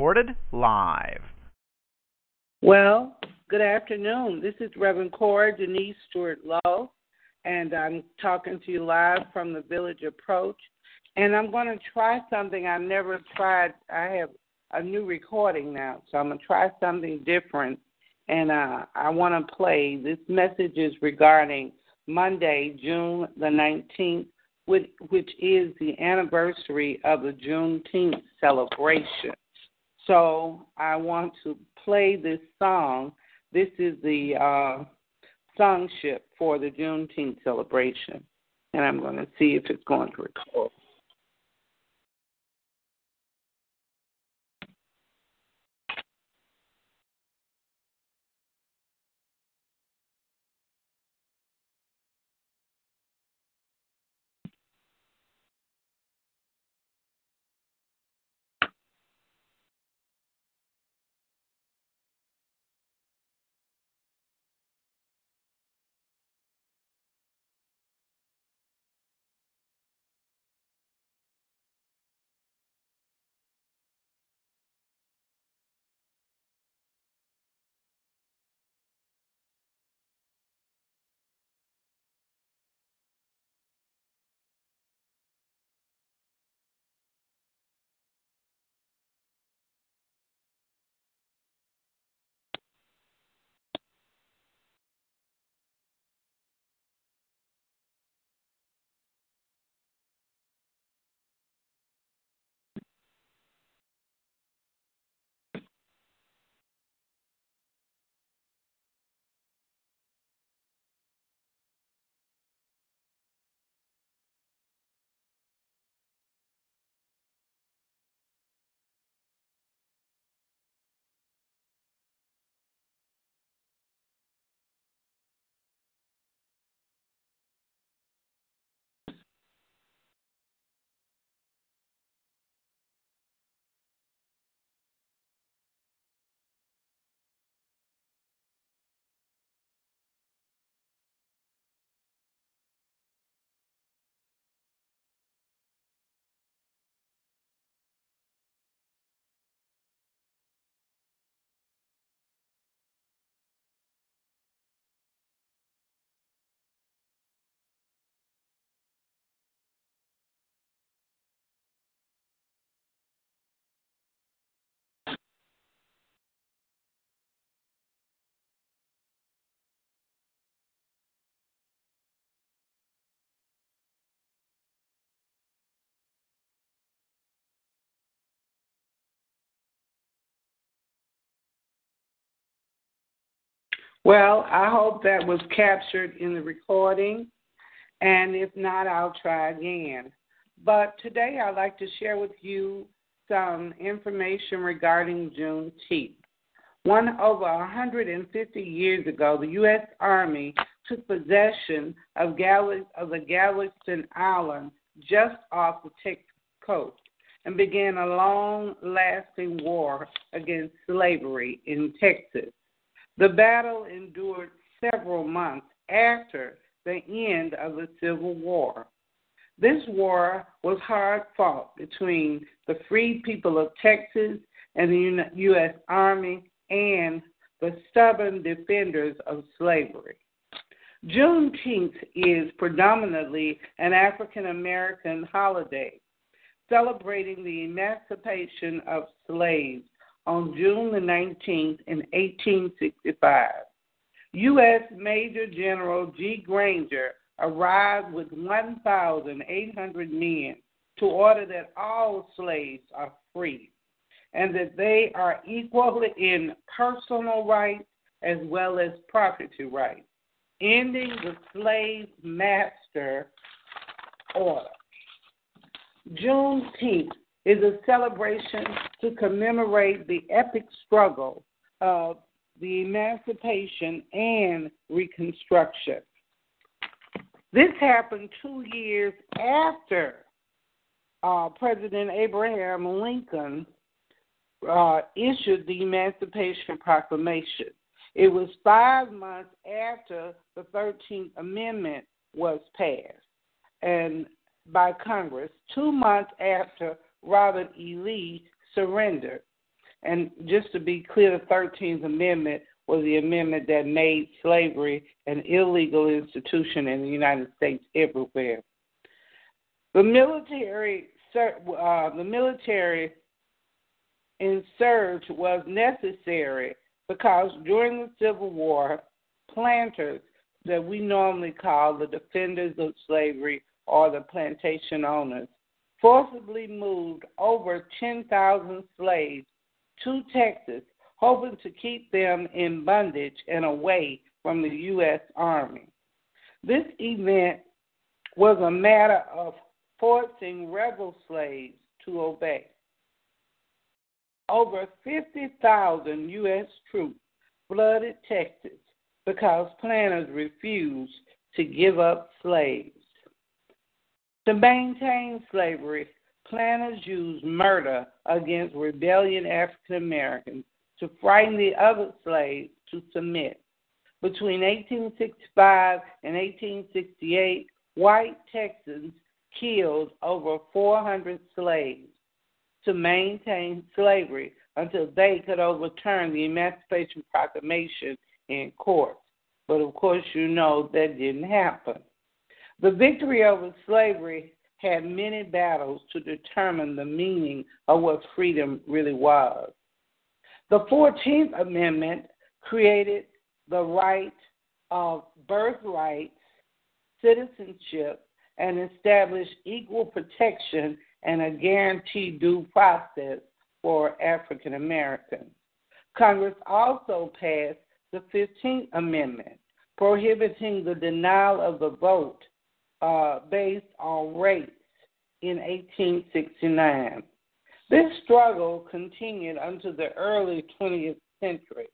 Recorded live. Well, good afternoon. This is Reverend Cora Denise Stewart Lowe, and I'm talking to you live from the Village Approach. And I'm going to try something I've never tried. I have a new recording now, so I'm gonna try something different. And uh, I want to play. This message is regarding Monday, June the 19th, which, which is the anniversary of the Juneteenth celebration. So I want to play this song. This is the uh, songship for the Juneteenth celebration, and I'm going to see if it's going to record. Well, I hope that was captured in the recording, and if not, I'll try again. But today I'd like to share with you some information regarding Juneteenth. One over 150 years ago, the U.S. Army took possession of, Gal- of the Galveston Island just off the Texas coast and began a long lasting war against slavery in Texas. The battle endured several months after the end of the Civil War. This war was hard fought between the free people of Texas and the U.S. Army and the stubborn defenders of slavery. Juneteenth is predominantly an African American holiday celebrating the emancipation of slaves on June the 19th in 1865. U.S. Major General G. Granger arrived with 1,800 men to order that all slaves are free and that they are equal in personal rights as well as property rights, ending the slave master order. Juneteenth is a celebration to commemorate the epic struggle of the emancipation and reconstruction. This happened two years after uh, President Abraham Lincoln uh, issued the Emancipation Proclamation. It was five months after the 13th Amendment was passed and by Congress, two months after Robert E. Lee surrendered. And just to be clear, the 13th Amendment was the amendment that made slavery an illegal institution in the United States everywhere. The military, uh, the military insurge was necessary because during the Civil War, planters that we normally call the defenders of slavery or the plantation owners forcibly moved over 10,000 slaves to Texas, hoping to keep them in bondage and away from the U.S. Army. This event was a matter of forcing rebel slaves to obey. Over 50,000 U.S. troops flooded Texas because planters refused to give up slaves. To maintain slavery, planters used murder against rebellion African Americans to frighten the other slaves to submit. Between 1865 and 1868, white Texans killed over 400 slaves to maintain slavery until they could overturn the Emancipation Proclamation in court. But of course, you know that didn't happen. The victory over slavery had many battles to determine the meaning of what freedom really was. The 14th Amendment created the right of birthrights, citizenship, and established equal protection and a guaranteed due process for African Americans. Congress also passed the 15th Amendment, prohibiting the denial of the vote uh, based on race in 1869. This struggle continued until the early 20th century.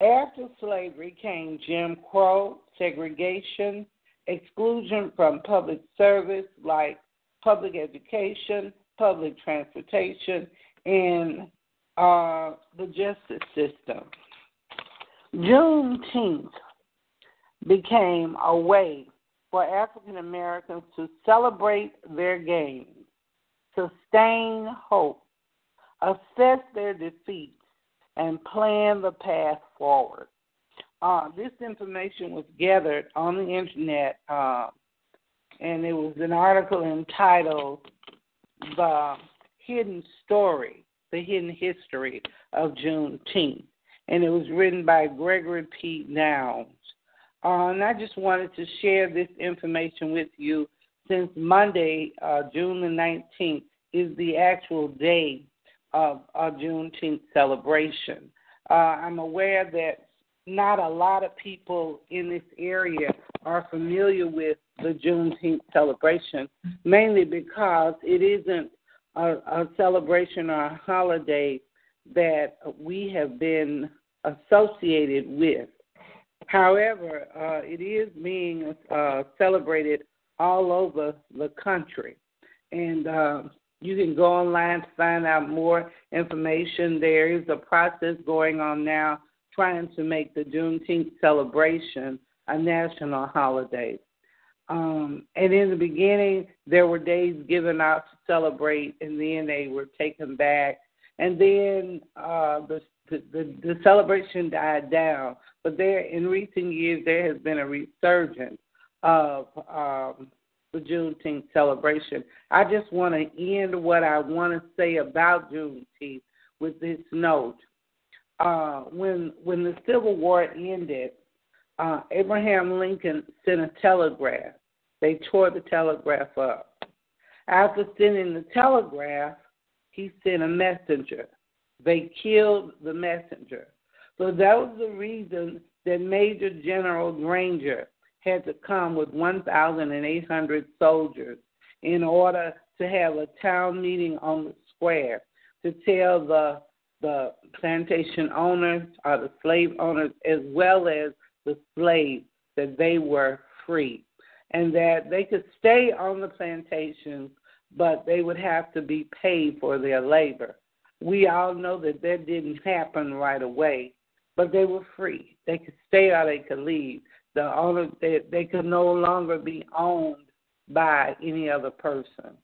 After slavery came Jim Crow, segregation, exclusion from public service like public education, public transportation, and uh, the justice system. Juneteenth became a way for African Americans to celebrate their gains, sustain hope, assess their defeats, and plan the path forward. Uh, this information was gathered on the internet, uh, and it was an article entitled The Hidden Story, The Hidden History of Juneteenth. And it was written by Gregory P. Downs. Uh, and I just wanted to share this information with you since Monday, uh, June the 19th, is the actual day of our Juneteenth celebration. Uh, I'm aware that not a lot of people in this area are familiar with the Juneteenth celebration, mainly because it isn't a, a celebration or a holiday that we have been associated with. However, uh, it is being uh, celebrated all over the country. And uh, you can go online to find out more information. There is a process going on now trying to make the Juneteenth celebration a national holiday. Um, and in the beginning, there were days given out to celebrate, and then they were taken back. And then uh, the the, the, the celebration died down. But there, in recent years, there has been a resurgence of um, the Juneteenth celebration. I just want to end what I want to say about Juneteenth with this note. Uh, when when the Civil War ended, uh, Abraham Lincoln sent a telegraph. They tore the telegraph up. After sending the telegraph, he sent a messenger. They killed the messenger. So that was the reason that Major General Granger had to come with 1,800 soldiers in order to have a town meeting on the square to tell the the plantation owners or the slave owners as well as the slaves that they were free and that they could stay on the plantations but they would have to be paid for their labor. We all know that that didn't happen right away, but they were free. They could stay or they could leave. The owner they, they could no longer be owned by any other person.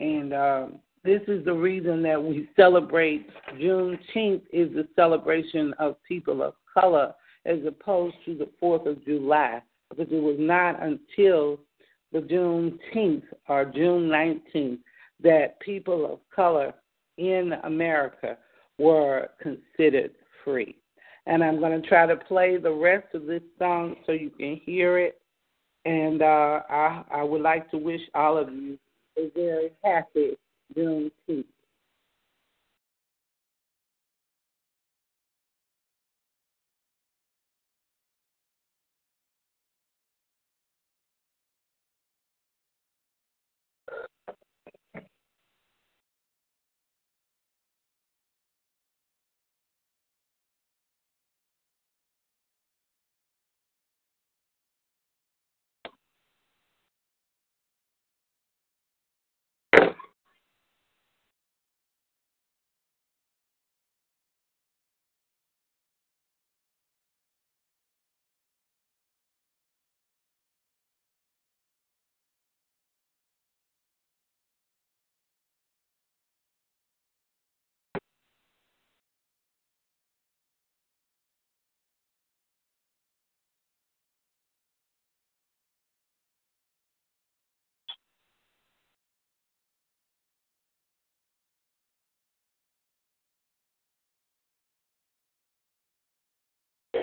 And um, this is the reason that we celebrate Juneteenth is the celebration of people of color as opposed to the Fourth of July, because it was not until the Juneteenth or June 19th that people of color in America were considered free. And I'm going to try to play the rest of this song so you can hear it. And uh, I, I would like to wish all of you a very happy Juneteenth.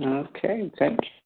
Okay, thank you.